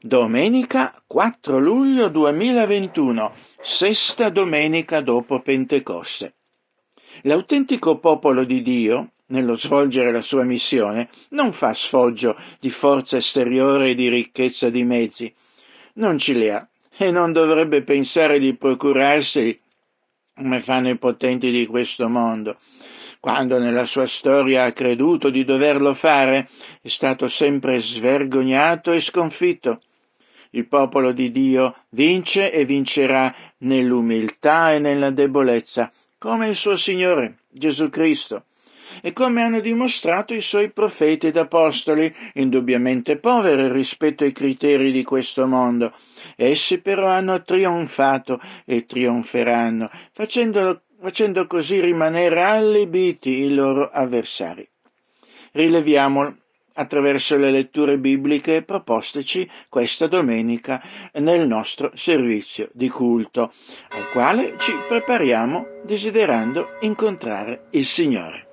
Domenica 4 luglio 2021, sesta domenica dopo Pentecoste. L'autentico popolo di Dio, nello svolgere la sua missione, non fa sfoggio di forza esteriore e di ricchezza di mezzi. Non ce li ha e non dovrebbe pensare di procurarsi come fanno i potenti di questo mondo. Quando nella sua storia ha creduto di doverlo fare, è stato sempre svergognato e sconfitto. Il popolo di Dio vince e vincerà nell'umiltà e nella debolezza, come il suo Signore Gesù Cristo, e come hanno dimostrato i suoi profeti ed apostoli, indubbiamente poveri rispetto ai criteri di questo mondo. Essi però hanno trionfato e trionferanno, facendo, così rimanere allibiti i loro avversari. Rileviamo attraverso le letture bibliche proposteci questa domenica nel nostro servizio di culto, al quale ci prepariamo desiderando incontrare il Signore.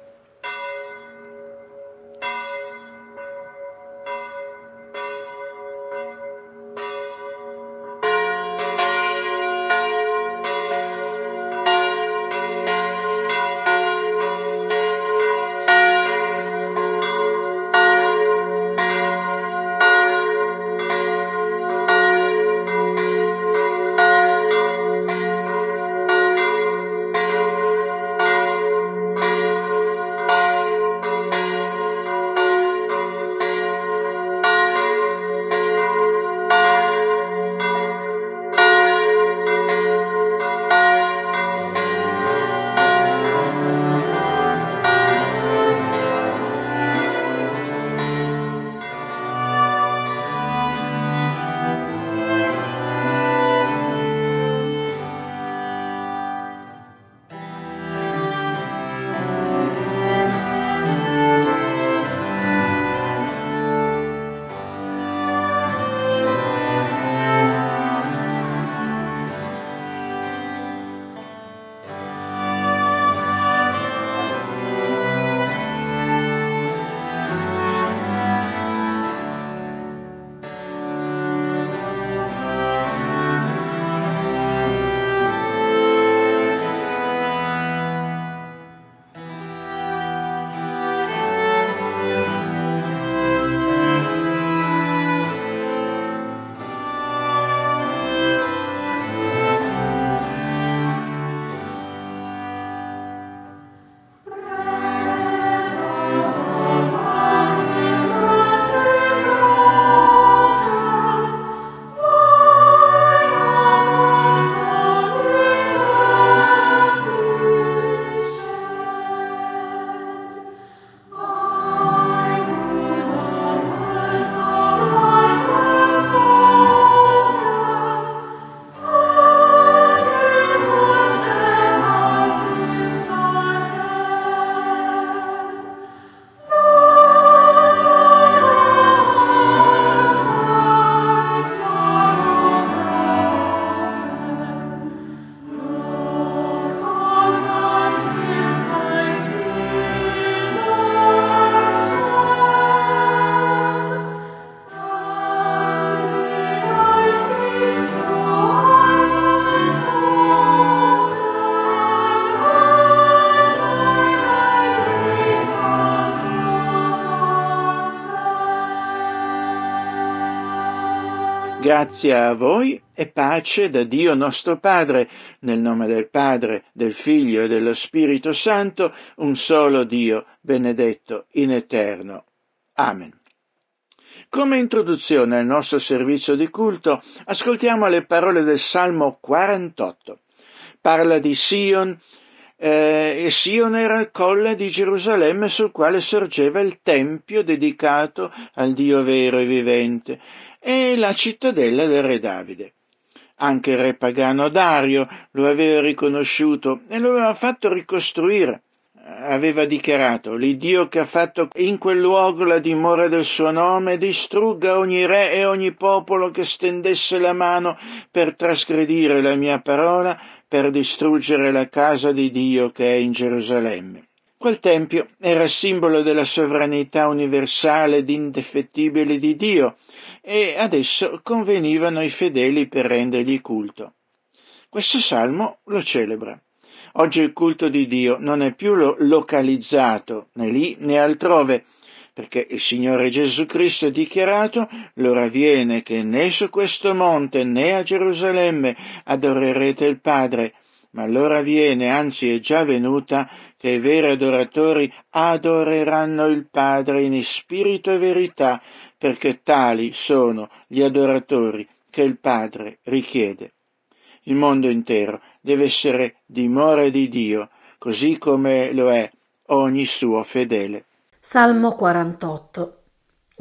Grazia a voi e pace da Dio nostro Padre, nel nome del Padre, del Figlio e dello Spirito Santo, un solo Dio, benedetto in eterno. Amen. Come introduzione al nostro servizio di culto, ascoltiamo le parole del Salmo 48. Parla di Sion, eh, e Sion era il colle di Gerusalemme sul quale sorgeva il tempio dedicato al Dio vero e vivente e la cittadella del re Davide. Anche il re pagano Dario lo aveva riconosciuto e lo aveva fatto ricostruire. Aveva dichiarato, l'Iddio che ha fatto in quel luogo la dimora del suo nome distrugga ogni re e ogni popolo che stendesse la mano per trasgredire la mia parola, per distruggere la casa di Dio che è in Gerusalemme. Quel tempio era simbolo della sovranità universale ed indefettibile di Dio e adesso convenivano i fedeli per rendergli culto. Questo salmo lo celebra. Oggi il culto di Dio non è più localizzato né lì né altrove, perché il Signore Gesù Cristo ha dichiarato, l'ora viene che né su questo monte né a Gerusalemme adorerete il Padre, ma l'ora viene, anzi è già venuta, che i veri adoratori adoreranno il Padre in spirito e verità, perché tali sono gli adoratori che il Padre richiede. Il mondo intero deve essere dimora di Dio, così come lo è ogni suo fedele. Salmo 48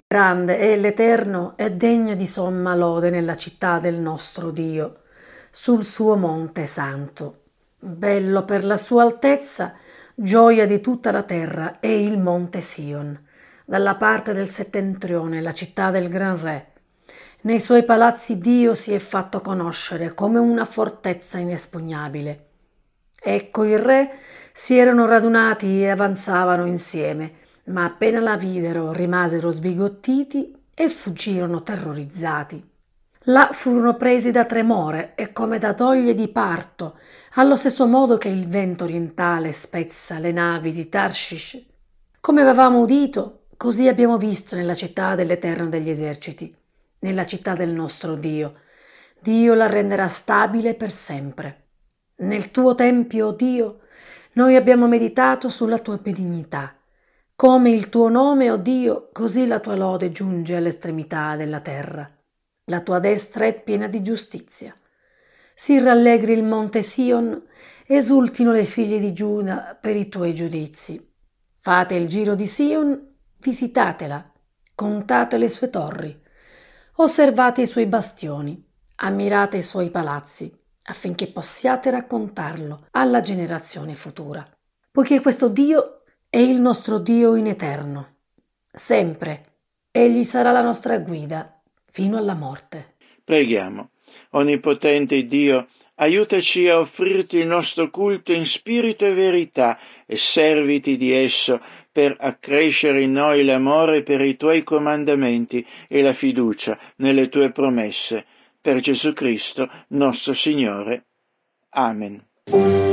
Grande è l'Eterno e degno di somma lode nella città del nostro Dio, sul suo monte santo. Bello per la sua altezza, gioia di tutta la terra è il monte Sion, dalla parte del settentrione, la città del Gran Re nei suoi palazzi Dio si è fatto conoscere come una fortezza inespugnabile. Ecco i re si erano radunati e avanzavano insieme, ma appena la videro rimasero sbigottiti e fuggirono terrorizzati. Là furono presi da tremore e come da doglie di parto, allo stesso modo che il vento orientale spezza le navi di Tarshish. Come avevamo udito, così abbiamo visto nella città dell'Eterno degli eserciti nella città del nostro Dio. Dio la renderà stabile per sempre. Nel tuo tempio, Dio, noi abbiamo meditato sulla tua benignità. Come il tuo nome, o Dio, così la tua lode giunge all'estremità della terra. La tua destra è piena di giustizia. Si rallegri il monte Sion, esultino le figlie di Giuda per i tuoi giudizi. Fate il giro di Sion, visitatela, contate le sue torri Osservate i suoi bastioni, ammirate i suoi palazzi, affinché possiate raccontarlo alla generazione futura. Poiché questo Dio è il nostro Dio in eterno. Sempre Egli sarà la nostra guida fino alla morte. Preghiamo. Onnipotente Dio, aiutaci a offrirti il nostro culto in spirito e verità e serviti di esso per accrescere in noi l'amore per i tuoi comandamenti e la fiducia nelle tue promesse. Per Gesù Cristo, nostro Signore. Amen.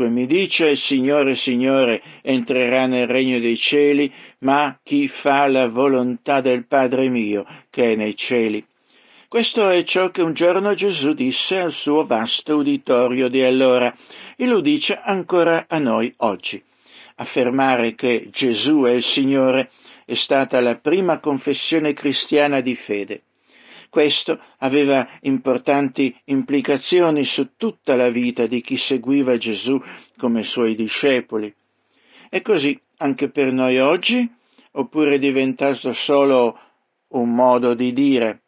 Chiunque mi dice Signore, Signore entrerà nel regno dei cieli, ma chi fa la volontà del Padre mio che è nei cieli. Questo è ciò che un giorno Gesù disse al suo vasto uditorio di allora e lo dice ancora a noi oggi. Affermare che Gesù è il Signore è stata la prima confessione cristiana di fede. Questo aveva importanti implicazioni su tutta la vita di chi seguiva Gesù come suoi discepoli. E così anche per noi oggi? Oppure è diventato solo un modo di dire?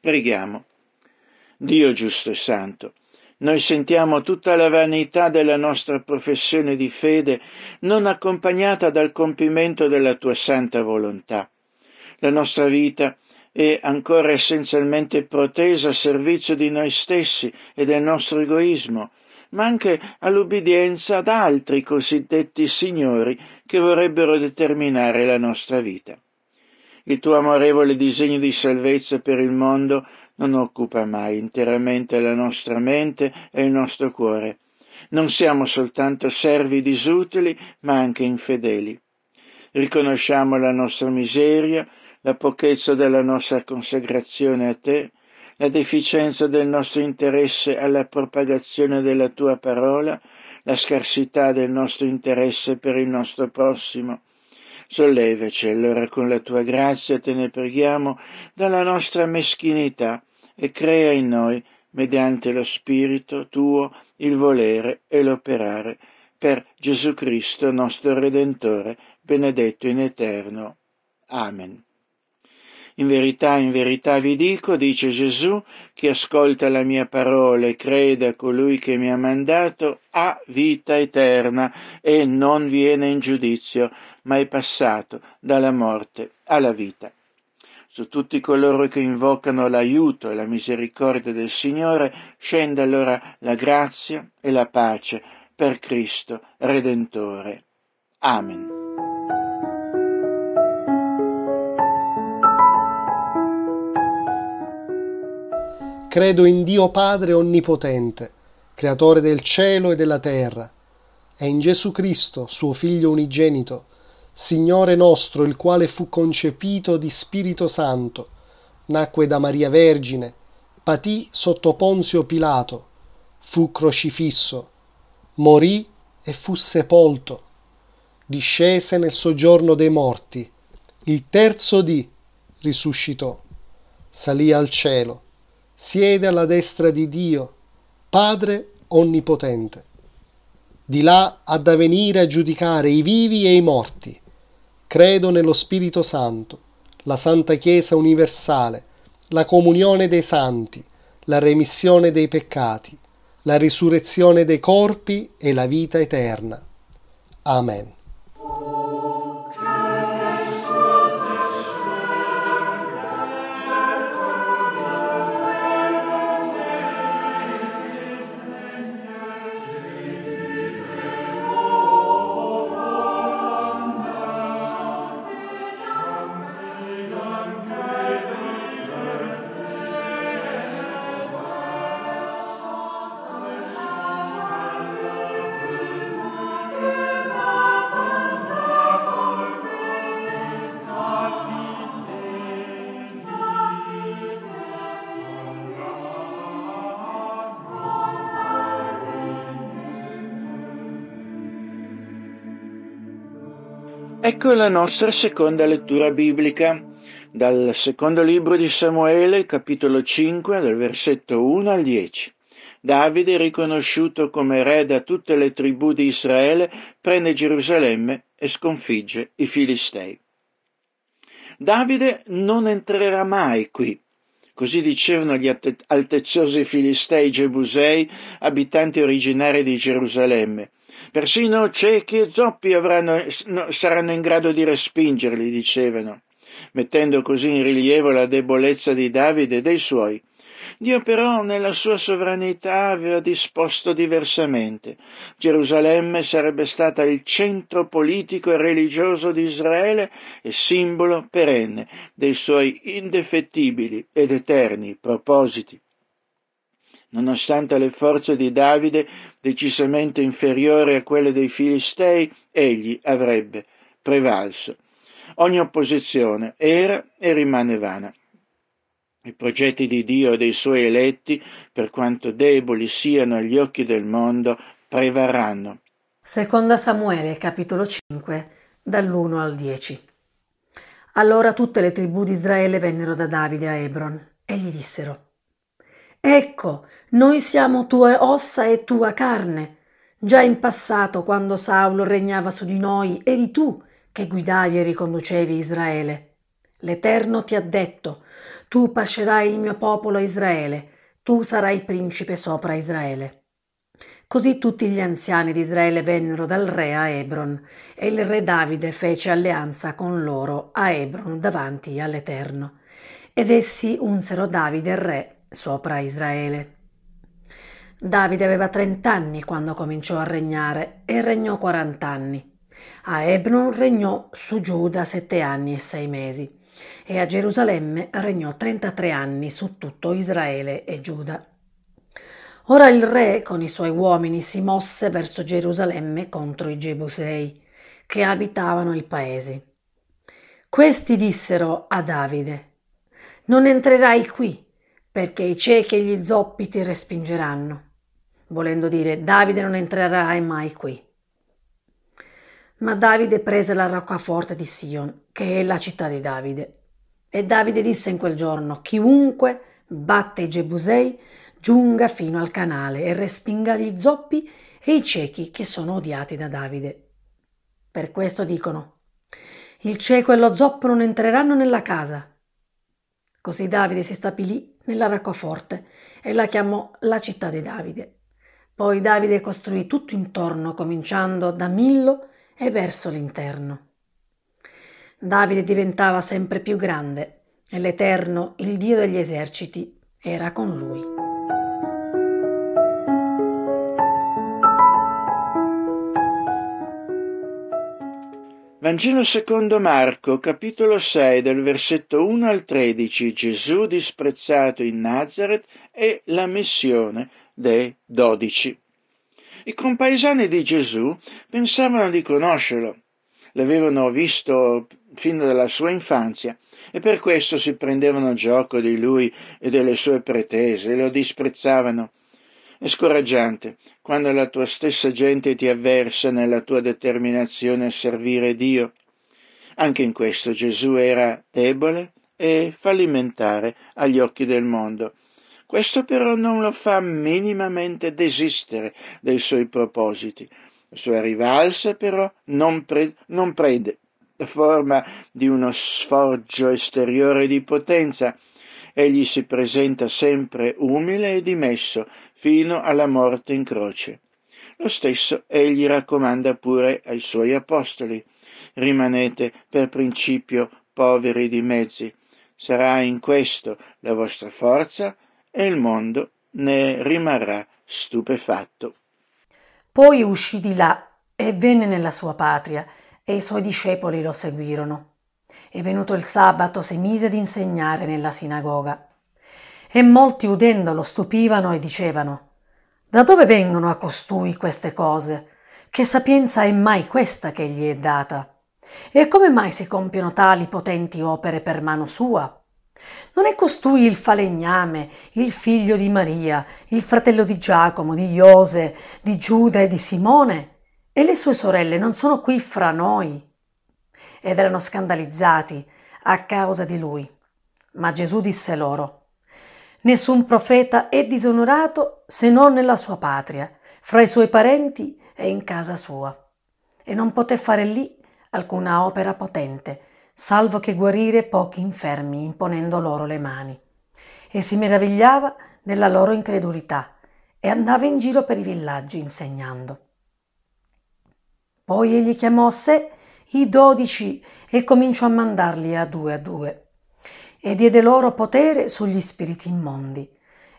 Preghiamo. Dio giusto e santo, noi sentiamo tutta la vanità della nostra professione di fede non accompagnata dal compimento della tua santa volontà. La nostra vita è ancora essenzialmente protesa a servizio di noi stessi e del nostro egoismo, ma anche all'ubbidienza ad altri cosiddetti signori che vorrebbero determinare la nostra vita. Il tuo amorevole disegno di salvezza per il mondo non occupa mai interamente la nostra mente e il nostro cuore. Non siamo soltanto servi disutili, ma anche infedeli. Riconosciamo la nostra miseria, la pochezza della nostra consacrazione a te, la deficienza del nostro interesse alla propagazione della tua parola, la scarsità del nostro interesse per il nostro prossimo. Sollevaci allora con la tua grazia, te ne preghiamo, dalla nostra meschinità e crea in noi, mediante lo Spirito tuo, il volere e l'operare, per Gesù Cristo nostro Redentore, benedetto in eterno. Amen. In verità, in verità vi dico, dice Gesù, chi ascolta la mia parola e crede a colui che mi ha mandato, ha vita eterna e non viene in giudizio, ma è passato dalla morte alla vita. Su tutti coloro che invocano l'aiuto e la misericordia del Signore scenda allora la grazia e la pace per Cristo Redentore. Amen. Credo in Dio Padre Onnipotente, Creatore del cielo e della terra, e in Gesù Cristo, suo Figlio unigenito, Signore nostro, il quale fu concepito di Spirito Santo, nacque da Maria Vergine, patì sotto Ponzio Pilato, fu crocifisso, morì e fu sepolto, discese nel soggiorno dei morti, il terzo dì risuscitò, salì al cielo siede alla destra di Dio, Padre Onnipotente. Di là ha da venire a giudicare i vivi e i morti. Credo nello Spirito Santo, la Santa Chiesa universale, la comunione dei santi, la remissione dei peccati, la risurrezione dei corpi e la vita eterna. Amen. Ecco la nostra seconda lettura biblica dal secondo libro di Samuele, capitolo 5, dal versetto 1 al 10. Davide, riconosciuto come re da tutte le tribù di Israele, prende Gerusalemme e sconfigge i Filistei. Davide non entrerà mai qui, così dicevano gli altezzosi Filistei Gebusei, abitanti originari di Gerusalemme, Persino ciechi e zoppi avranno, saranno in grado di respingerli, dicevano, mettendo così in rilievo la debolezza di Davide e dei suoi. Dio però nella sua sovranità aveva disposto diversamente. Gerusalemme sarebbe stata il centro politico e religioso di Israele e simbolo perenne dei suoi indefettibili ed eterni propositi. Nonostante le forze di Davide decisamente inferiori a quelle dei Filistei, egli avrebbe prevalso. Ogni opposizione era e rimane vana. I progetti di Dio e dei suoi eletti, per quanto deboli siano agli occhi del mondo, prevarranno. Seconda Samuele, capitolo 5, dall'1 al 10. Allora tutte le tribù di Israele vennero da Davide a Ebron e gli dissero: Ecco, noi siamo tue ossa e tua carne. Già in passato, quando Saulo regnava su di noi, eri tu che guidavi e riconducevi Israele. L'Eterno ti ha detto: Tu pascerai il mio popolo Israele, tu sarai principe sopra Israele. Così tutti gli anziani di Israele vennero dal re a Ebron, e il re Davide fece alleanza con loro a Ebron davanti all'Eterno. Ed essi unsero Davide re sopra Israele. Davide aveva trent'anni quando cominciò a regnare e regnò quarant'anni. A Ebron regnò su Giuda sette anni e sei mesi e a Gerusalemme regnò trentatré anni su tutto Israele e Giuda. Ora il re con i suoi uomini si mosse verso Gerusalemme contro i Gebusei, che abitavano il paese. Questi dissero a Davide, Non entrerai qui, perché i ciechi e gli zoppi ti respingeranno. Volendo dire, Davide non entrerà mai qui. Ma Davide prese la roccaforte di Sion, che è la città di Davide. E Davide disse in quel giorno, Chiunque batte i Gebusei giunga fino al canale e respinga gli zoppi e i ciechi che sono odiati da Davide. Per questo dicono, il cieco e lo zoppo non entreranno nella casa. Così Davide si stabilì nella raccoforte e la chiamò la città di Davide. Poi Davide costruì tutto intorno, cominciando da Millo e verso l'interno. Davide diventava sempre più grande e l'Eterno, il Dio degli eserciti, era con lui. Vangelo secondo Marco, capitolo 6, del versetto 1 al 13, Gesù disprezzato in Nazareth e la missione dei dodici. I compaesani di Gesù pensavano di conoscerlo, l'avevano visto fin dalla sua infanzia e per questo si prendevano gioco di lui e delle sue pretese, lo disprezzavano. È scoraggiante quando la tua stessa gente ti avversa nella tua determinazione a servire Dio. Anche in questo Gesù era debole e fallimentare agli occhi del mondo. Questo però non lo fa minimamente desistere dai suoi propositi. La sua rivalsa però non, pre- non prende forma di uno sfoggio esteriore di potenza. Egli si presenta sempre umile e dimesso, fino alla morte in croce. Lo stesso egli raccomanda pure ai suoi apostoli. Rimanete per principio poveri di mezzi. Sarà in questo la vostra forza e il mondo ne rimarrà stupefatto. Poi uscì di là e venne nella sua patria, e i suoi discepoli lo seguirono. E venuto il sabato si mise ad insegnare nella sinagoga. E molti udendolo stupivano e dicevano Da dove vengono a costui queste cose? Che sapienza è mai questa che gli è data? E come mai si compiono tali potenti opere per mano sua? Non è costui il falegname, il figlio di Maria, il fratello di Giacomo, di Iose, di Giuda e di Simone? E le sue sorelle non sono qui fra noi? Ed erano scandalizzati a causa di lui. Ma Gesù disse loro, Nessun profeta è disonorato se non nella sua patria, fra i suoi parenti e in casa sua. E non poté fare lì alcuna opera potente, salvo che guarire pochi infermi imponendo loro le mani. E si meravigliava della loro incredulità e andava in giro per i villaggi insegnando. Poi egli chiamò a sé i dodici e cominciò a mandarli a due a due e diede loro potere sugli spiriti immondi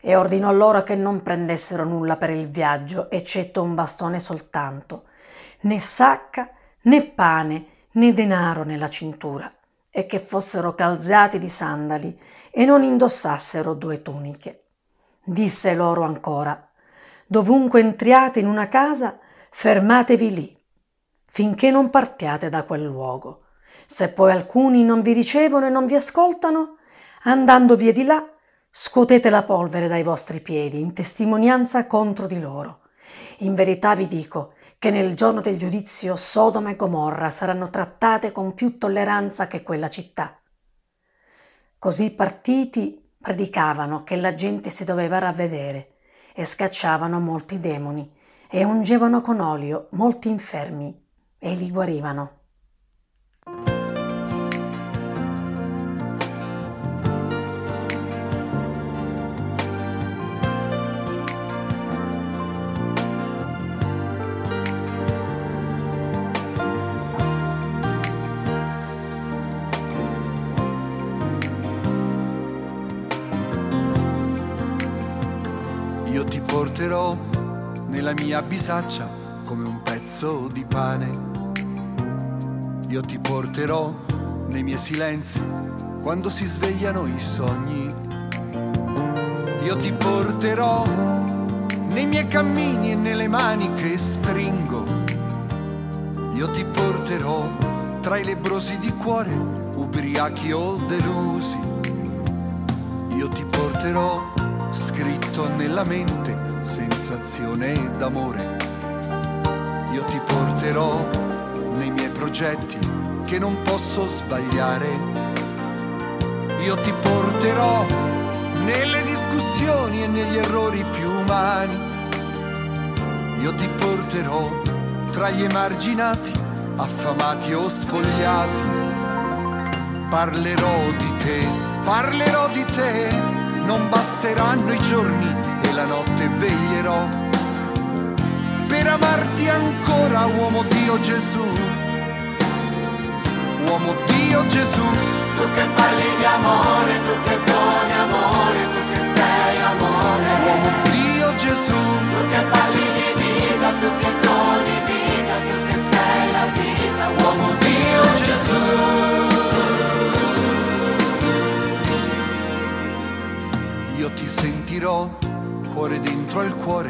e ordinò loro che non prendessero nulla per il viaggio, eccetto un bastone soltanto, né sacca, né pane, né denaro nella cintura, e che fossero calzati di sandali e non indossassero due tuniche. Disse loro ancora, dovunque entriate in una casa, fermatevi lì, finché non partiate da quel luogo. Se poi alcuni non vi ricevono e non vi ascoltano, andando via di là, Scuotete la polvere dai vostri piedi in testimonianza contro di loro. In verità vi dico che nel giorno del giudizio Sodoma e Gomorra saranno trattate con più tolleranza che quella città. Così partiti predicavano che la gente si doveva ravvedere e scacciavano molti demoni e ungevano con olio molti infermi e li guarivano. Porterò nella mia bisaccia come un pezzo di pane. Io ti porterò nei miei silenzi quando si svegliano i sogni. Io ti porterò nei miei cammini e nelle mani che stringo. Io ti porterò tra i lebrosi di cuore, ubriachi o delusi. Io ti porterò scritto nella mente sensazione d'amore. Io ti porterò nei miei progetti che non posso sbagliare. Io ti porterò nelle discussioni e negli errori più umani. Io ti porterò tra gli emarginati, affamati o spogliati. Parlerò di te, parlerò di te, non basteranno i giorni la notte veglierò per amarti ancora, uomo Dio Gesù. Uomo Dio Gesù. Tu che parli di amore, tu che doni amore, tu che sei amore. Uomo Dio Gesù. Tu che parli di vita, tu che doni vita, tu che sei la vita. Uomo Dio Gesù. Ti sentirò cuore dentro al cuore,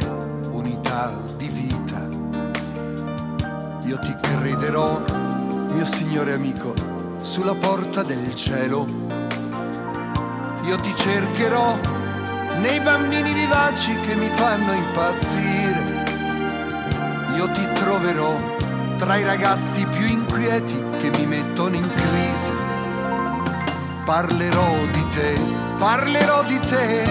unità di vita. Io ti crederò, mio Signore amico, sulla porta del cielo. Io ti cercherò nei bambini vivaci che mi fanno impazzire. Io ti troverò tra i ragazzi più inquieti che mi mettono in crisi. Parlerò di te, parlerò di te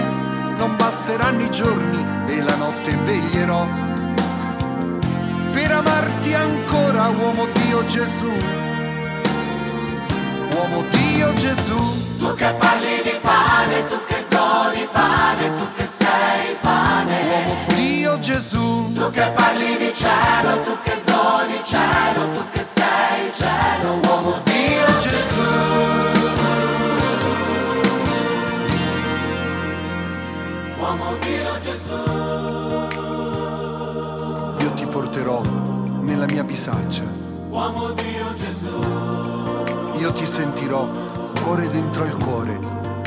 non basteranno i giorni e la notte veglierò per amarti ancora, uomo Dio Gesù. Uomo Dio Gesù. Tu che parli di pane, tu che doni pane, tu che sei pane. Uomo Dio Gesù. Tu che parli di cielo, tu che doni cielo, tu che sei cielo, uomo Dio Gesù. Uomo Dio Gesù. Io ti porterò nella mia bisaccia. Uomo Dio Gesù. Io ti sentirò cuore dentro al cuore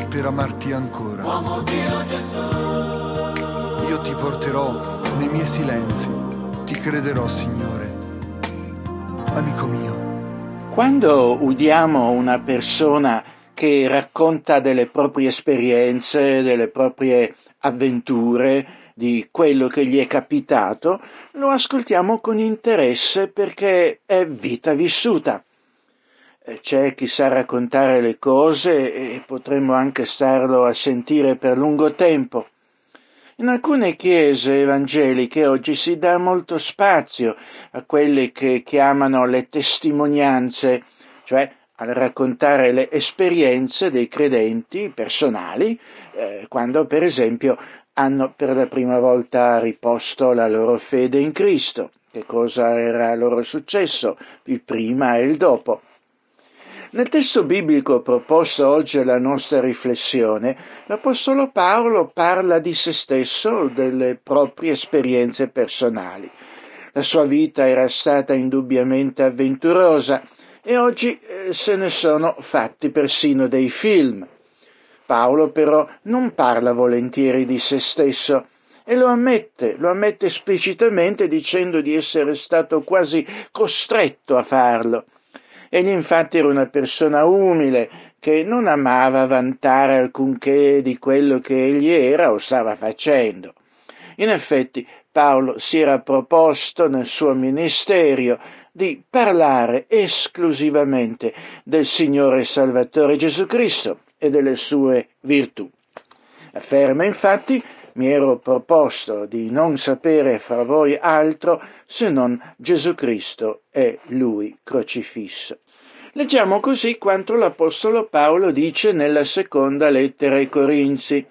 per amarti ancora. Uomo Dio Gesù. Io ti porterò nei miei silenzi. Ti crederò, Signore. Amico mio. Quando udiamo una persona che racconta delle proprie esperienze, delle proprie avventure, di quello che gli è capitato, lo ascoltiamo con interesse perché è vita vissuta. Eh, c'è chi sa raccontare le cose e potremmo anche starlo a sentire per lungo tempo. In alcune chiese evangeliche oggi si dà molto spazio a quelle che chiamano le testimonianze, cioè a raccontare le esperienze dei credenti personali eh, quando per esempio hanno per la prima volta riposto la loro fede in Cristo, che cosa era loro successo il prima e il dopo. Nel testo biblico proposto oggi alla nostra riflessione, l'Apostolo Paolo parla di se stesso, delle proprie esperienze personali. La sua vita era stata indubbiamente avventurosa e oggi eh, se ne sono fatti persino dei film. Paolo però non parla volentieri di se stesso e lo ammette, lo ammette esplicitamente dicendo di essere stato quasi costretto a farlo. Egli infatti era una persona umile che non amava vantare alcunché di quello che egli era o stava facendo. In effetti Paolo si era proposto nel suo ministero di parlare esclusivamente del Signore Salvatore Gesù Cristo e delle sue virtù. Afferma infatti mi ero proposto di non sapere fra voi altro se non Gesù Cristo e Lui crocifisso. Leggiamo così quanto l'Apostolo Paolo dice nella seconda lettera ai Corinzi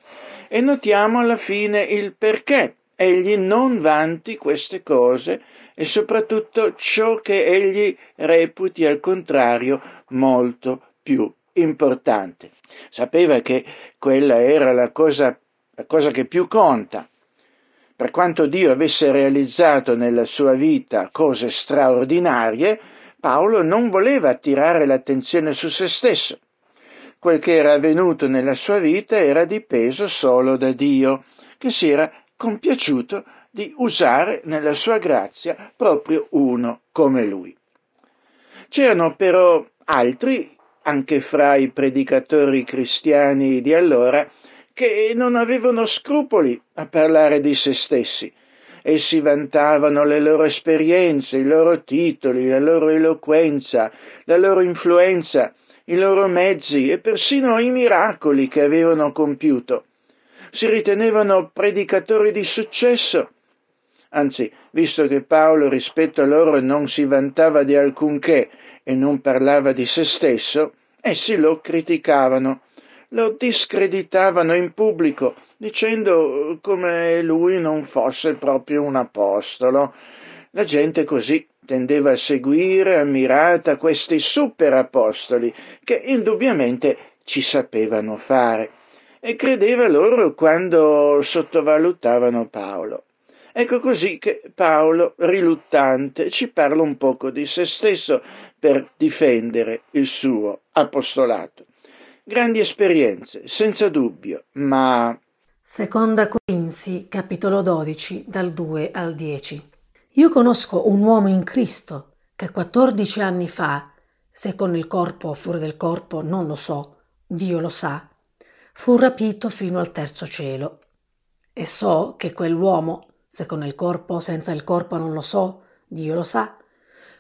e notiamo alla fine il perché egli non vanti queste cose e soprattutto ciò che egli reputi al contrario molto più importante. Sapeva che quella era la cosa, la cosa che più conta. Per quanto Dio avesse realizzato nella sua vita cose straordinarie, Paolo non voleva attirare l'attenzione su se stesso. Quel che era avvenuto nella sua vita era dipeso solo da Dio, che si era compiaciuto di usare nella sua grazia proprio uno come lui. C'erano però altri, anche fra i predicatori cristiani di allora, che non avevano scrupoli a parlare di se stessi. Essi vantavano le loro esperienze, i loro titoli, la loro eloquenza, la loro influenza, i loro mezzi e persino i miracoli che avevano compiuto si ritenevano predicatori di successo. Anzi, visto che Paolo rispetto a loro non si vantava di alcunché e non parlava di se stesso, essi lo criticavano, lo discreditavano in pubblico, dicendo come lui non fosse proprio un apostolo. La gente così tendeva a seguire ammirata questi super apostoli che indubbiamente ci sapevano fare e credeva loro quando sottovalutavano Paolo. Ecco così che Paolo, riluttante, ci parla un poco di se stesso per difendere il suo apostolato. Grandi esperienze, senza dubbio, ma... Seconda Corinzi, capitolo 12, dal 2 al 10. Io conosco un uomo in Cristo che 14 anni fa, se con il corpo o fuori del corpo non lo so, Dio lo sa, fu rapito fino al terzo cielo. E so che quell'uomo, se con il corpo o senza il corpo non lo so, Dio lo sa,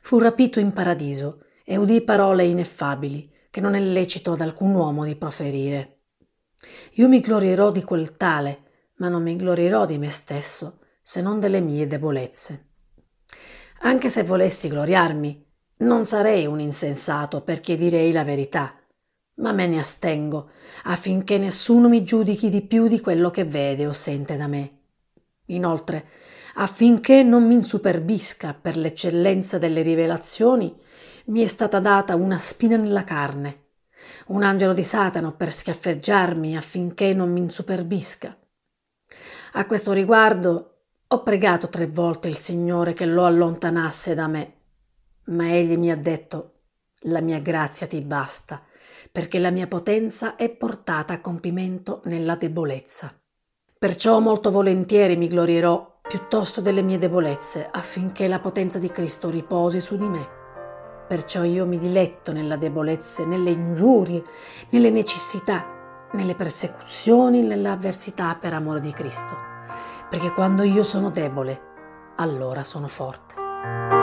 fu rapito in paradiso e udì parole ineffabili che non è lecito ad alcun uomo di proferire. Io mi glorierò di quel tale, ma non mi glorierò di me stesso, se non delle mie debolezze. Anche se volessi gloriarmi, non sarei un insensato perché direi la verità ma me ne astengo affinché nessuno mi giudichi di più di quello che vede o sente da me. Inoltre, affinché non mi insuperbisca per l'eccellenza delle rivelazioni, mi è stata data una spina nella carne, un angelo di Satano per schiaffeggiarmi affinché non mi insuperbisca. A questo riguardo ho pregato tre volte il Signore che lo allontanasse da me, ma egli mi ha detto la mia grazia ti basta, perché la mia potenza è portata a compimento nella debolezza. Perciò molto volentieri mi glorierò piuttosto delle mie debolezze, affinché la potenza di Cristo riposi su di me. Perciò io mi diletto nella debolezza, nelle ingiurie, nelle necessità, nelle persecuzioni, nelle avversità per amore di Cristo, perché quando io sono debole, allora sono forte.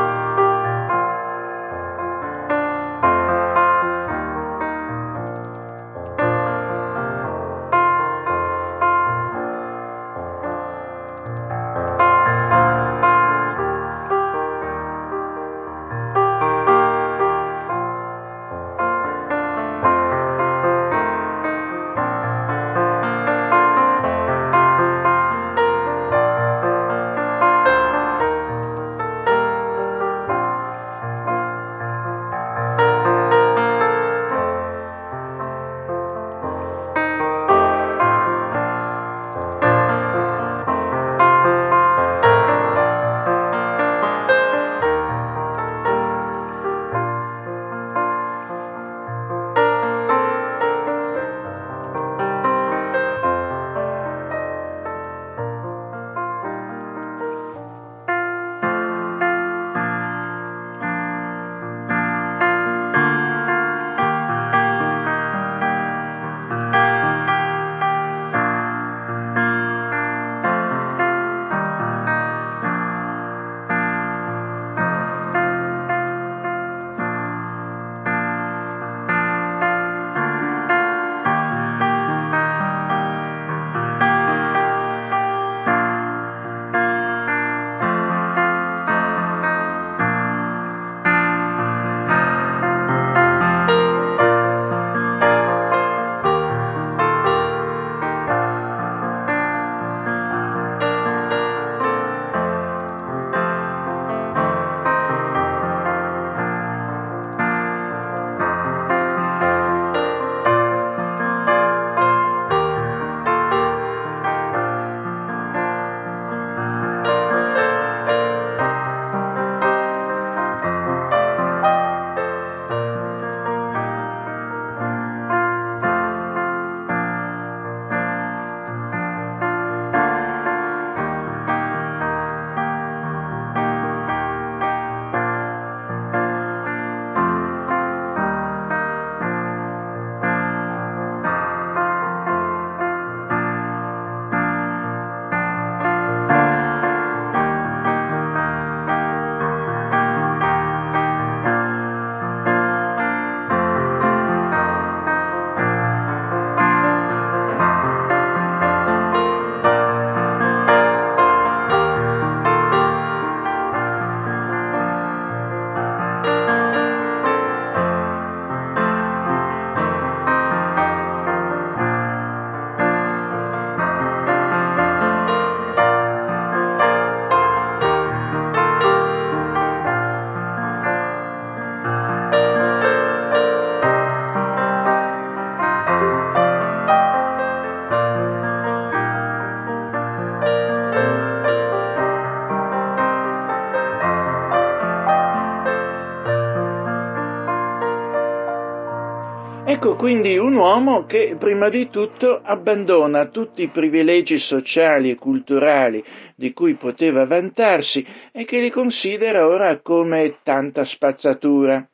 Ecco quindi un uomo che prima di tutto abbandona tutti i privilegi sociali e culturali di cui poteva vantarsi e che li considera ora come tanta spazzatura.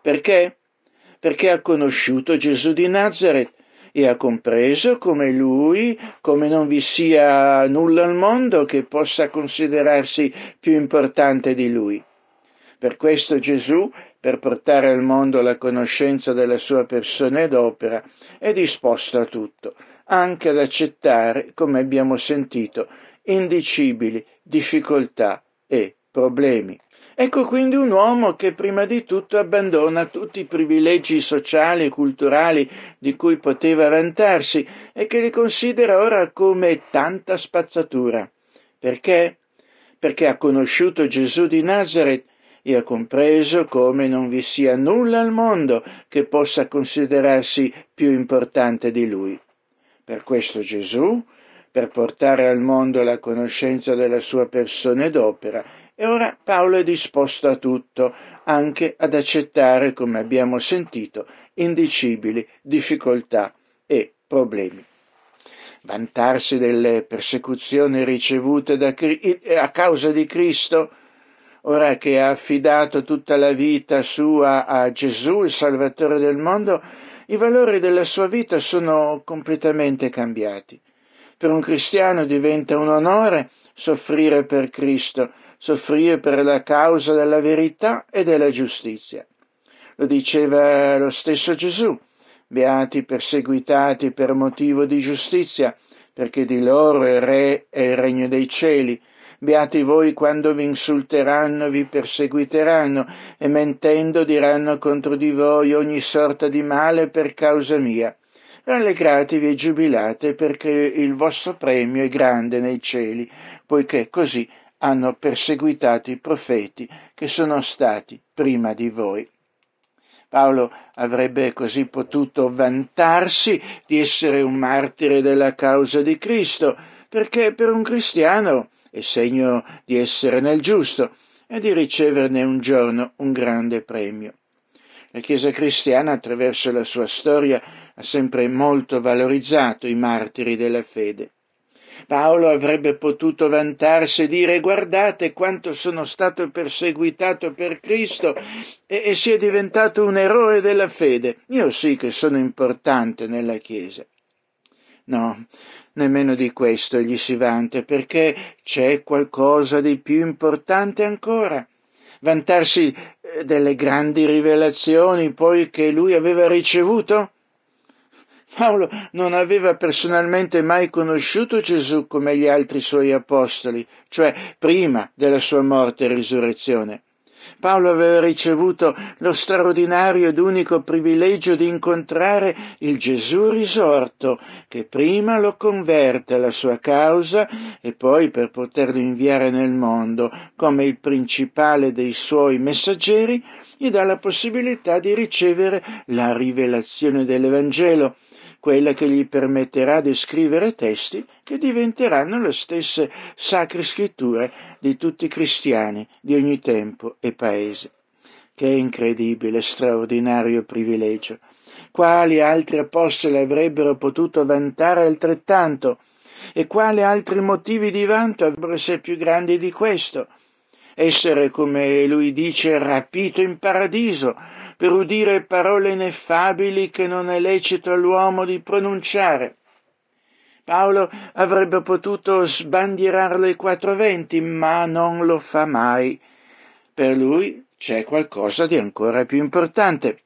Perché? Perché ha conosciuto Gesù di Nazareth e ha compreso come lui, come non vi sia nulla al mondo che possa considerarsi più importante di lui. Per questo Gesù, per portare al mondo la conoscenza della sua persona ed opera, è disposto a tutto, anche ad accettare, come abbiamo sentito, indicibili difficoltà e problemi. Ecco quindi un uomo che prima di tutto abbandona tutti i privilegi sociali e culturali di cui poteva vantarsi e che li considera ora come tanta spazzatura. Perché? Perché ha conosciuto Gesù di Nazareth e ha compreso come non vi sia nulla al mondo che possa considerarsi più importante di lui. Per questo Gesù, per portare al mondo la conoscenza della sua persona ed opera, e ora Paolo è disposto a tutto, anche ad accettare, come abbiamo sentito, indicibili difficoltà e problemi. Vantarsi delle persecuzioni ricevute da, a causa di Cristo, ora che ha affidato tutta la vita sua a Gesù, il Salvatore del mondo, i valori della sua vita sono completamente cambiati. Per un cristiano diventa un onore soffrire per Cristo, soffrire per la causa della verità e della giustizia. Lo diceva lo stesso Gesù, beati perseguitati per motivo di giustizia, perché di loro è re e il regno dei cieli. Beati voi quando vi insulteranno, vi perseguiteranno e mentendo diranno contro di voi ogni sorta di male per causa mia. Rallegratevi e giubilate perché il vostro premio è grande nei cieli, poiché così hanno perseguitato i profeti che sono stati prima di voi. Paolo avrebbe così potuto vantarsi di essere un martire della causa di Cristo, perché per un cristiano è segno di essere nel giusto e di riceverne un giorno un grande premio. La Chiesa cristiana attraverso la sua storia ha sempre molto valorizzato i martiri della fede. Paolo avrebbe potuto vantarsi e dire guardate quanto sono stato perseguitato per Cristo e, e sia diventato un eroe della fede. Io sì che sono importante nella Chiesa. No, nemmeno di questo gli si vanta, perché c'è qualcosa di più importante ancora. Vantarsi eh, delle grandi rivelazioni poi che lui aveva ricevuto? Paolo non aveva personalmente mai conosciuto Gesù come gli altri suoi apostoli, cioè prima della sua morte e risurrezione. Paolo aveva ricevuto lo straordinario ed unico privilegio di incontrare il Gesù risorto, che prima lo converte alla sua causa e poi per poterlo inviare nel mondo come il principale dei suoi messaggeri, gli dà la possibilità di ricevere la rivelazione dell'Evangelo quella che gli permetterà di scrivere testi che diventeranno le stesse sacre scritture di tutti i cristiani di ogni tempo e paese. Che incredibile, straordinario privilegio. Quali altri apostoli avrebbero potuto vantare altrettanto? E quali altri motivi di vanto avrebbero essere più grandi di questo? Essere, come lui dice, rapito in paradiso, per udire parole ineffabili che non è lecito all'uomo di pronunciare. Paolo avrebbe potuto sbandierarlo ai quattro venti, ma non lo fa mai. Per lui c'è qualcosa di ancora più importante.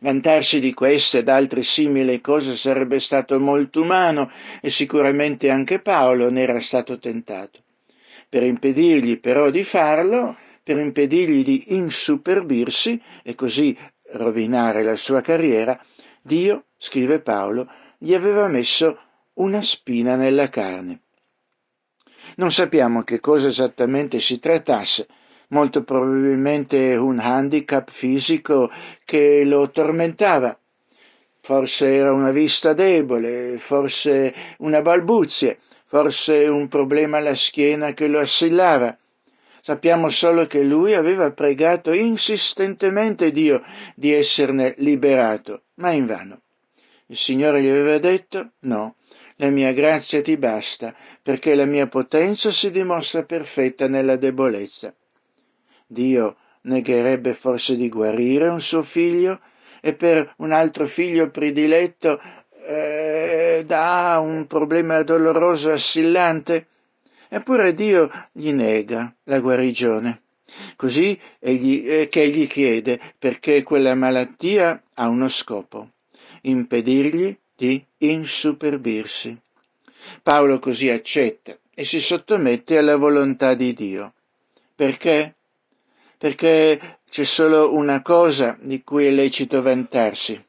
Vantarsi di queste ed altre simili cose sarebbe stato molto umano e sicuramente anche Paolo ne era stato tentato. Per impedirgli però di farlo, per impedirgli di insuperbirsi e così rovinare la sua carriera, Dio, scrive Paolo, gli aveva messo una spina nella carne. Non sappiamo che cosa esattamente si trattasse, molto probabilmente un handicap fisico che lo tormentava. Forse era una vista debole, forse una balbuzie, forse un problema alla schiena che lo assillava. Sappiamo solo che lui aveva pregato insistentemente Dio di esserne liberato, ma invano. Il Signore gli aveva detto no, la mia grazia ti basta, perché la mia potenza si dimostra perfetta nella debolezza. Dio negherebbe forse di guarire un suo figlio e per un altro figlio prediletto eh, dà un problema doloroso assillante? Eppure Dio gli nega la guarigione. Così egli, eh, che egli chiede perché quella malattia ha uno scopo, impedirgli di insuperbirsi. Paolo così accetta e si sottomette alla volontà di Dio. Perché? Perché c'è solo una cosa di cui è lecito vantarsi,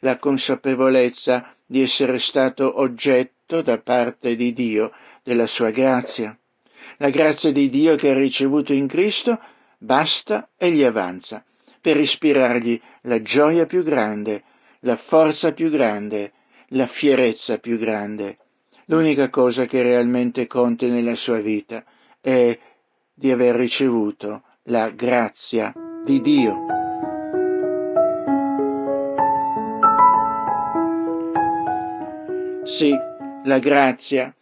la consapevolezza di essere stato oggetto da parte di Dio della sua grazia. La grazia di Dio che ha ricevuto in Cristo basta e gli avanza per ispirargli la gioia più grande, la forza più grande, la fierezza più grande. L'unica cosa che realmente conta nella sua vita è di aver ricevuto la grazia di Dio. Sì, la grazia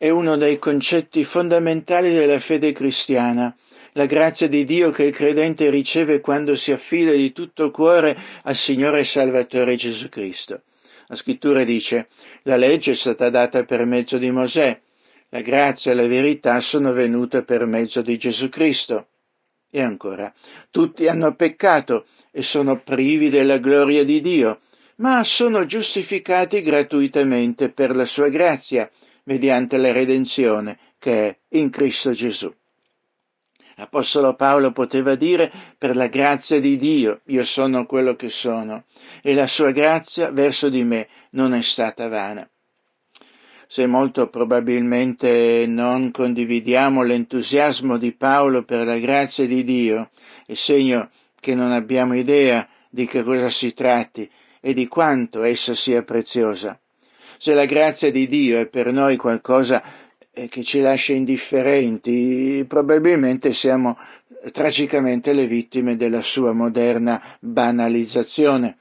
è uno dei concetti fondamentali della fede cristiana, la grazia di Dio che il credente riceve quando si affida di tutto cuore al Signore e Salvatore Gesù Cristo. La scrittura dice, la legge è stata data per mezzo di Mosè, la grazia e la verità sono venute per mezzo di Gesù Cristo. E ancora, tutti hanno peccato e sono privi della gloria di Dio, ma sono giustificati gratuitamente per la sua grazia, mediante la redenzione che è in Cristo Gesù. L'Apostolo Paolo poteva dire per la grazia di Dio io sono quello che sono e la sua grazia verso di me non è stata vana. Se molto probabilmente non condividiamo l'entusiasmo di Paolo per la grazia di Dio, è segno che non abbiamo idea di che cosa si tratti e di quanto essa sia preziosa. Se la grazia di Dio è per noi qualcosa e che ci lascia indifferenti, probabilmente siamo tragicamente le vittime della sua moderna banalizzazione.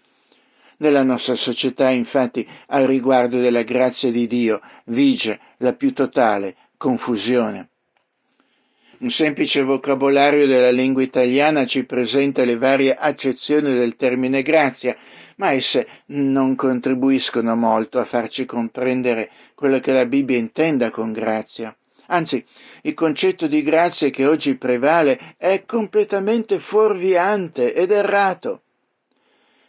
Nella nostra società, infatti, al riguardo della grazia di Dio vige la più totale confusione. Un semplice vocabolario della lingua italiana ci presenta le varie accezioni del termine grazia, ma esse non contribuiscono molto a farci comprendere quello che la Bibbia intenda con grazia. Anzi, il concetto di grazia che oggi prevale è completamente fuorviante ed errato.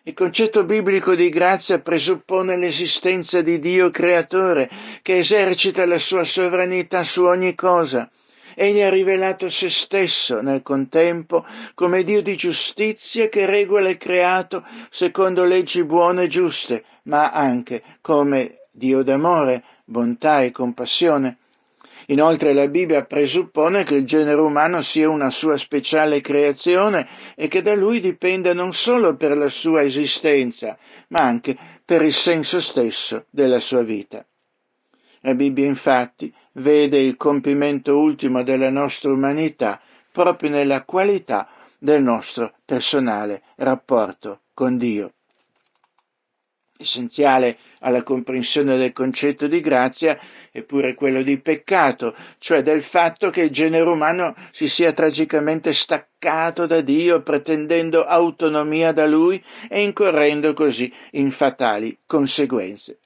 Il concetto biblico di grazia presuppone l'esistenza di Dio creatore che esercita la sua sovranità su ogni cosa Egli ha rivelato se stesso nel contempo come Dio di giustizia che regola il creato secondo leggi buone e giuste, ma anche come Dio d'amore, bontà e compassione. Inoltre la Bibbia presuppone che il genere umano sia una sua speciale creazione e che da lui dipenda non solo per la sua esistenza, ma anche per il senso stesso della sua vita. La Bibbia infatti vede il compimento ultimo della nostra umanità proprio nella qualità del nostro personale rapporto con Dio. Essenziale alla comprensione del concetto di grazia è pure quello di peccato, cioè del fatto che il genere umano si sia tragicamente staccato da Dio pretendendo autonomia da Lui e incorrendo così in fatali conseguenze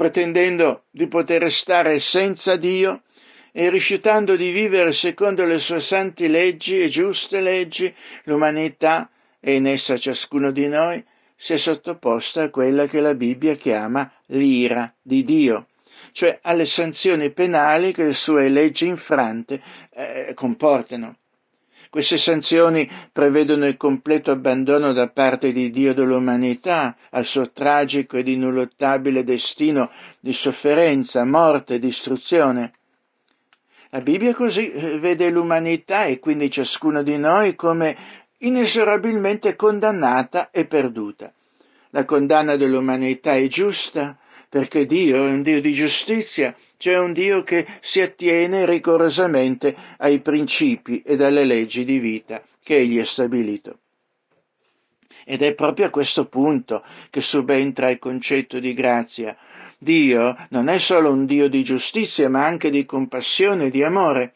pretendendo di poter stare senza Dio e rifiutando di vivere secondo le sue santi leggi e giuste leggi, l'umanità, e in essa ciascuno di noi, si è sottoposta a quella che la Bibbia chiama l'ira di Dio, cioè alle sanzioni penali che le sue leggi infrante eh, comportano. Queste sanzioni prevedono il completo abbandono da parte di Dio dell'umanità al suo tragico ed inulottabile destino di sofferenza, morte e distruzione. La Bibbia così eh, vede l'umanità e quindi ciascuno di noi come inesorabilmente condannata e perduta. La condanna dell'umanità è giusta perché Dio è un Dio di giustizia cioè un Dio che si attiene rigorosamente ai principi e alle leggi di vita che egli ha stabilito. Ed è proprio a questo punto che subentra il concetto di grazia. Dio non è solo un Dio di giustizia, ma anche di compassione e di amore.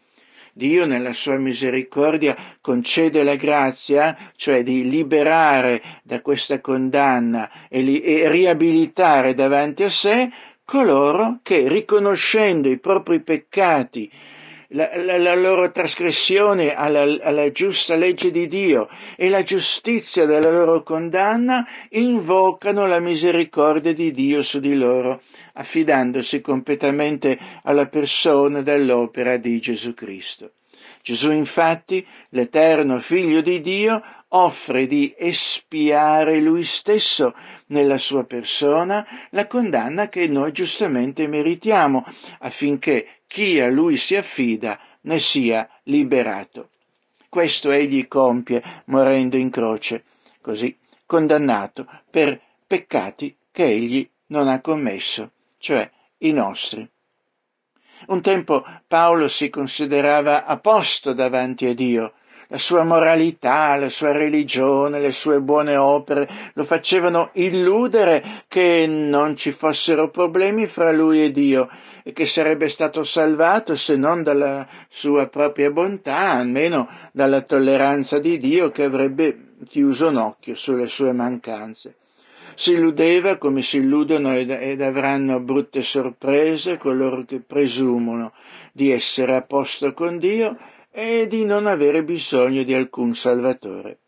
Dio nella sua misericordia concede la grazia, cioè di liberare da questa condanna e, li, e riabilitare davanti a sé coloro che, riconoscendo i propri peccati, la, la, la loro trasgressione alla, alla, giusta legge di Dio e la giustizia della loro condanna, invocano la misericordia di Dio su di loro affidandosi completamente alla persona dell'opera di Gesù Cristo. Gesù infatti, l'eterno figlio di Dio, offre di espiare lui stesso nella sua persona la condanna che noi giustamente meritiamo, affinché chi a lui si affida ne sia liberato. Questo egli compie morendo in croce, così condannato per peccati che egli non ha commesso cioè i nostri. Un tempo Paolo si considerava a posto davanti a Dio, la sua moralità, la sua religione, le sue buone opere lo facevano illudere che non ci fossero problemi fra lui e Dio e che sarebbe stato salvato se non dalla sua propria bontà, almeno dalla tolleranza di Dio che avrebbe chiuso un occhio sulle sue mancanze. Si illudeva come si illudono ed, ed avranno brutte sorprese coloro che presumono di essere a posto con Dio e di non avere bisogno di alcun Salvatore.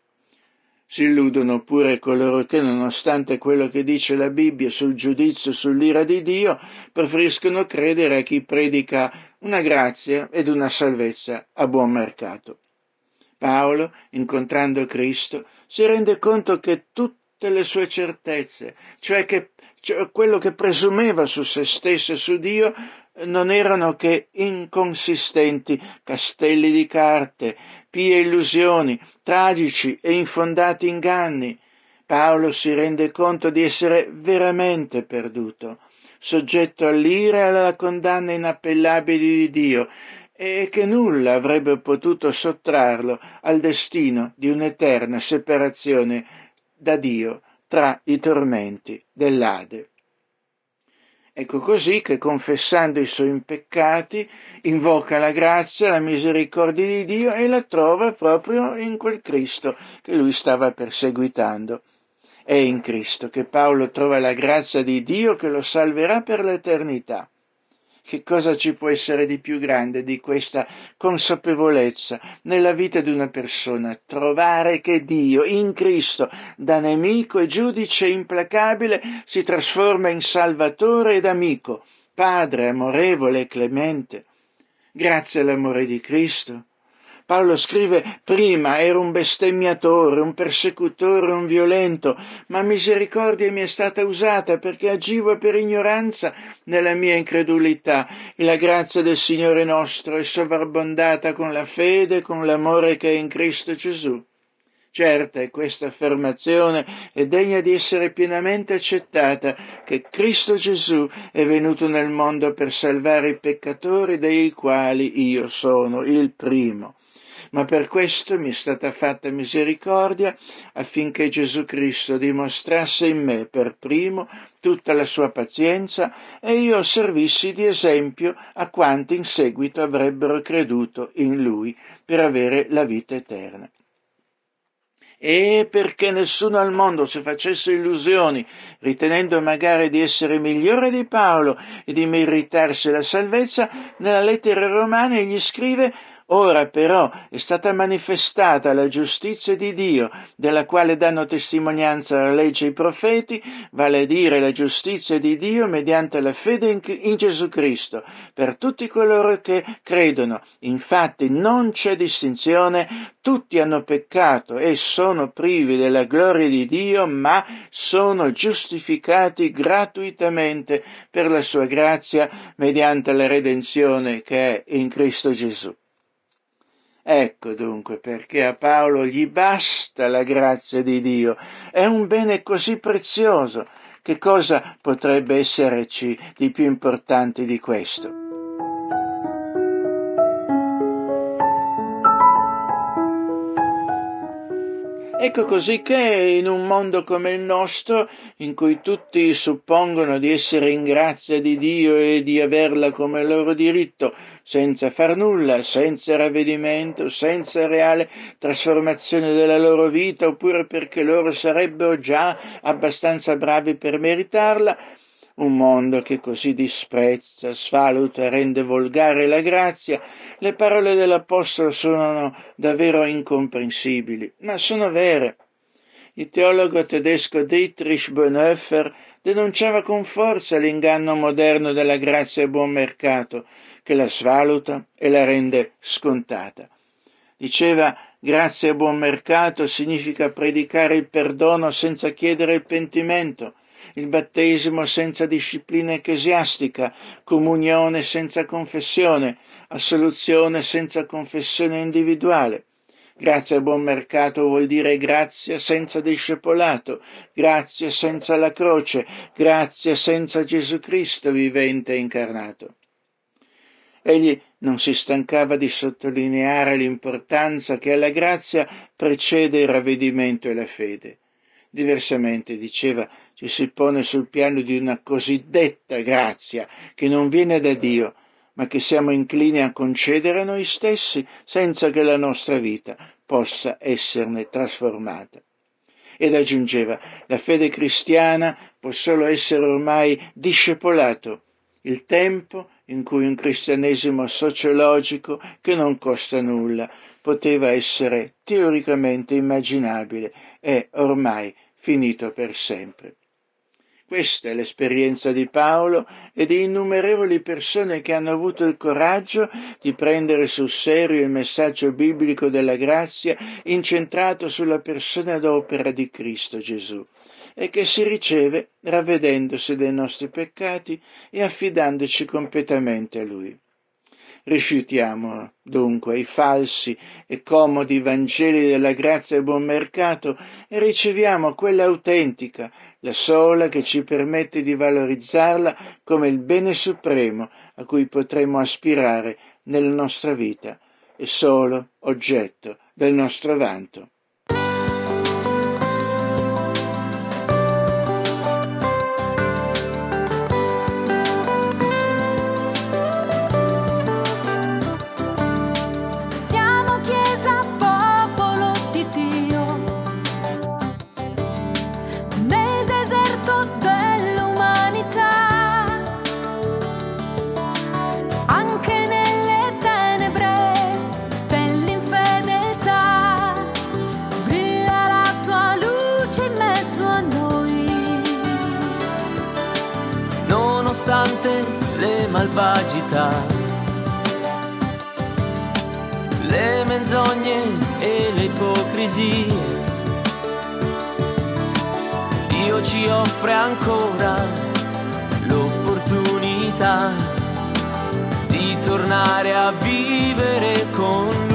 Si illudono pure coloro che, nonostante quello che dice la Bibbia sul giudizio, sull'ira di Dio, preferiscono credere a chi predica una grazia ed una salvezza a buon mercato. Paolo, incontrando Cristo, si rende conto che tutte le sue certezze, cioè che cioè quello che presumeva su se stesso e su Dio non erano che inconsistenti castelli di carte, pie illusioni, tragici e infondati inganni. Paolo si rende conto di essere veramente perduto, soggetto all'ira e alla condanna inappellabili di Dio, e che nulla avrebbe potuto sottrarlo al destino di un'eterna separazione da Dio tra i tormenti dell'Ade. Ecco così che confessando i suoi peccati invoca la grazia, la misericordia di Dio e la trova proprio in quel Cristo che lui stava perseguitando. È in Cristo che Paolo trova la grazia di Dio che lo salverà per l'eternità. Che cosa ci può essere di più grande di questa consapevolezza nella vita di una persona? Trovare che Dio in Cristo, da nemico e giudice implacabile, si trasforma in salvatore ed amico, padre amorevole e clemente. Grazie all'amore di Cristo, Paolo scrive prima ero un bestemmiatore, un persecutore, un violento, ma misericordia mi è stata usata perché agivo per ignoranza nella mia incredulità e la grazia del Signore nostro è sovrabbondata con la fede e con l'amore che è in Cristo Gesù. Certa è questa affermazione è degna di essere pienamente accettata che Cristo Gesù è venuto nel mondo per salvare i peccatori dei quali io sono il primo ma per questo mi è stata fatta misericordia affinché Gesù Cristo dimostrasse in me per primo tutta la sua pazienza e io servissi di esempio a quanti in seguito avrebbero creduto in lui per avere la vita eterna. E perché nessuno al mondo si facesse illusioni, ritenendo magari di essere migliore di Paolo e di meritarsi la salvezza, nella lettera romana egli scrive Ora però è stata manifestata la giustizia di Dio, della quale danno testimonianza la legge e i profeti, vale a dire la giustizia di Dio mediante la fede in, in Gesù Cristo, per tutti coloro che credono. Infatti non c'è distinzione, tutti hanno peccato e sono privi della gloria di Dio, ma sono giustificati gratuitamente per la sua grazia mediante la redenzione che è in Cristo Gesù. Ecco dunque perché a Paolo gli basta la grazia di Dio, è un bene così prezioso, che cosa potrebbe esserci di più importante di questo? Ecco così che in un mondo come il nostro, in cui tutti suppongono di essere in grazia di Dio e di averla come loro diritto, senza far nulla, senza ravvedimento, senza reale trasformazione della loro vita, oppure perché loro sarebbero già abbastanza bravi per meritarla, un mondo che così disprezza, svaluta e rende volgare la grazia, le parole dell'Apostolo sono davvero incomprensibili, ma sono vere. Il teologo tedesco Dietrich Bonhoeffer denunciava con forza l'inganno moderno della grazia e buon mercato, che la svaluta e la rende scontata. Diceva grazia e buon mercato significa predicare il perdono senza chiedere il pentimento, il battesimo senza disciplina ecclesiastica, comunione senza confessione, assoluzione senza confessione individuale. Grazia a buon mercato vuol dire grazia senza discepolato, grazia senza la croce, grazia senza Gesù Cristo vivente e incarnato. Egli non si stancava di sottolineare l'importanza che alla grazia precede il ravvedimento e la fede. Diversamente, diceva, ci si pone sul piano di una cosiddetta grazia che non viene da Dio, ma che siamo inclini a concedere a noi stessi senza che la nostra vita possa esserne trasformata. Ed aggiungeva, la fede cristiana può solo essere ormai discepolato, il tempo in cui un cristianesimo sociologico che non costa nulla poteva essere teoricamente immaginabile è ormai finito per sempre. Questa è l'esperienza di Paolo e di innumerevoli persone che hanno avuto il coraggio di prendere sul serio il messaggio biblico della grazia incentrato sulla persona ed opera di Cristo Gesù e che si riceve ravvedendosi dei nostri peccati e affidandoci completamente a Lui. Rifiutiamo dunque i falsi e comodi Vangeli della grazia e buon mercato e riceviamo quella autentica, la sola che ci permette di valorizzarla come il bene supremo a cui potremo aspirare nella nostra vita e solo oggetto del nostro vanto. Malvagità, le menzogne e le ipocrisie. Dio ci offre ancora l'opportunità di tornare a vivere con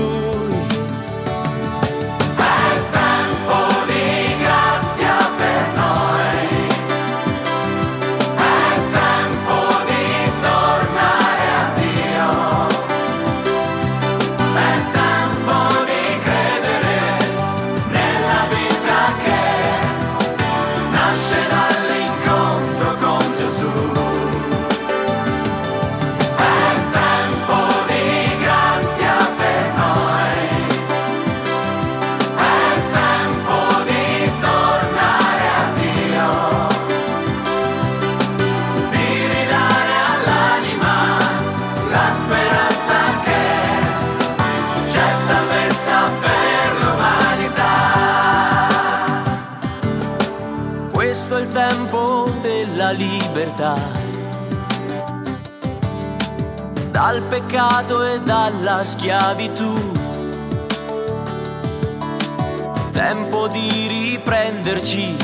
peccato e dalla schiavitù. Tempo di riprenderci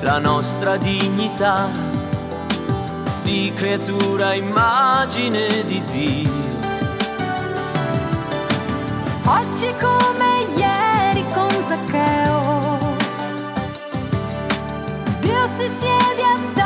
la nostra dignità di creatura immagine di Dio. Oggi come ieri con Zaccheo, Dio si siede a ci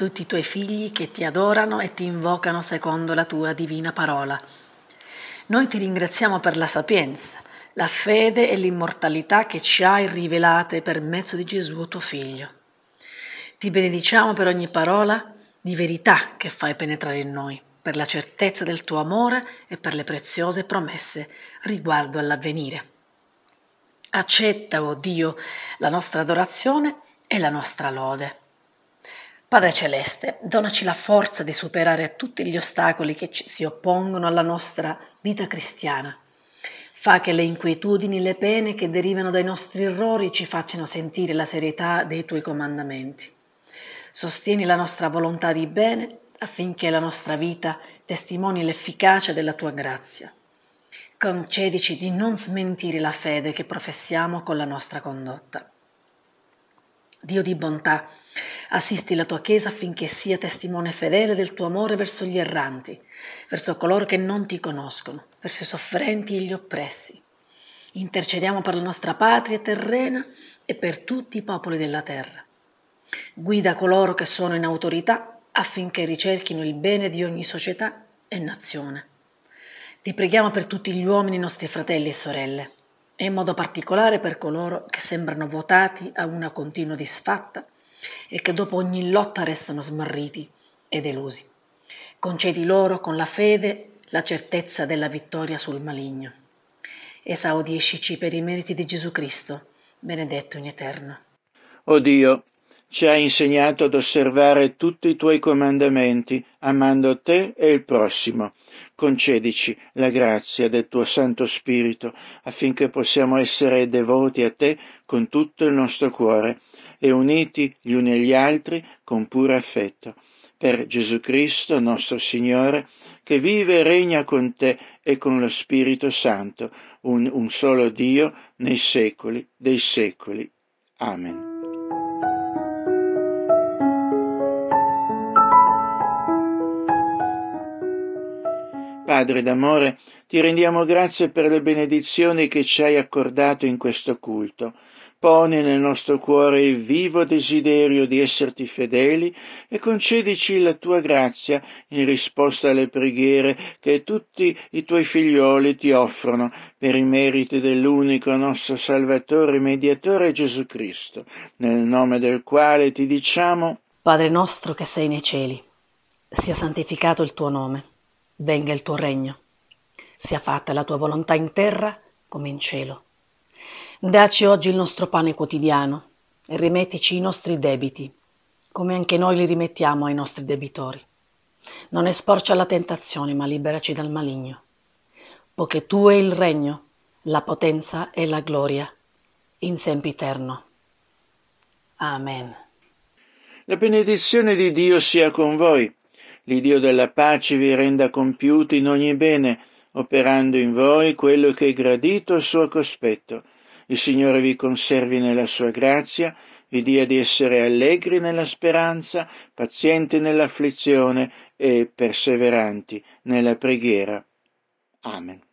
tutti i tuoi figli che ti adorano e ti invocano secondo la tua divina parola. Noi ti ringraziamo per la sapienza, la fede e l'immortalità che ci hai rivelate per mezzo di Gesù tuo Figlio. Ti benediciamo per ogni parola di verità che fai penetrare in noi, per la certezza del tuo amore e per le preziose promesse riguardo all'avvenire. Accetta, oh Dio, la nostra adorazione e la nostra lode. Padre Celeste, donaci la forza di superare tutti gli ostacoli che ci si oppongono alla nostra vita cristiana. Fa che le inquietudini le pene che derivano dai nostri errori ci facciano sentire la serietà dei tuoi comandamenti. Sostieni la nostra volontà di bene affinché la nostra vita testimoni l'efficacia della tua grazia. Concedici di non smentire la fede che professiamo con la nostra condotta. Dio di bontà, assisti la tua Chiesa affinché sia testimone fedele del tuo amore verso gli erranti, verso coloro che non ti conoscono, verso i sofferenti e gli oppressi. Intercediamo per la nostra patria terrena e per tutti i popoli della terra. Guida coloro che sono in autorità affinché ricerchino il bene di ogni società e nazione. Ti preghiamo per tutti gli uomini nostri fratelli e sorelle, e in modo particolare per coloro che sembrano votati a una continua disfatta e che dopo ogni lotta restano smarriti e delusi. Concedi loro con la fede la certezza della vittoria sul maligno. Esaudiscici per i meriti di Gesù Cristo, benedetto in eterno. O Dio, ci hai insegnato ad osservare tutti i tuoi comandamenti, amando te e il prossimo. Concedici la grazia del tuo Santo Spirito affinché possiamo essere devoti a te con tutto il nostro cuore e uniti gli uni agli altri con puro affetto. Per Gesù Cristo, nostro Signore, che vive e regna con te e con lo Spirito Santo, un, un solo Dio, nei secoli dei secoli. Amen. Padre d'amore, ti rendiamo grazie per le benedizioni che ci hai accordato in questo culto. Poni nel nostro cuore il vivo desiderio di esserti fedeli e concedici la tua grazia in risposta alle preghiere che tutti i tuoi figlioli ti offrono per i meriti dell'unico nostro Salvatore e Mediatore Gesù Cristo, nel nome del quale ti diciamo Padre nostro che sei nei cieli, sia santificato il tuo nome venga il tuo regno, sia fatta la tua volontà in terra come in cielo. Daci oggi il nostro pane quotidiano e rimettici i nostri debiti, come anche noi li rimettiamo ai nostri debitori. Non esporci alla tentazione, ma liberaci dal maligno, poiché tu è il regno, la potenza e la gloria, in sempiterno. Amen. La benedizione di Dio sia con voi l'Iddio della pace vi renda compiuti in ogni bene, operando in voi quello che è gradito al suo cospetto. Il Signore vi conservi nella sua grazia, vi dia di essere allegri nella speranza, pazienti nell'afflizione e perseveranti nella preghiera. Amen.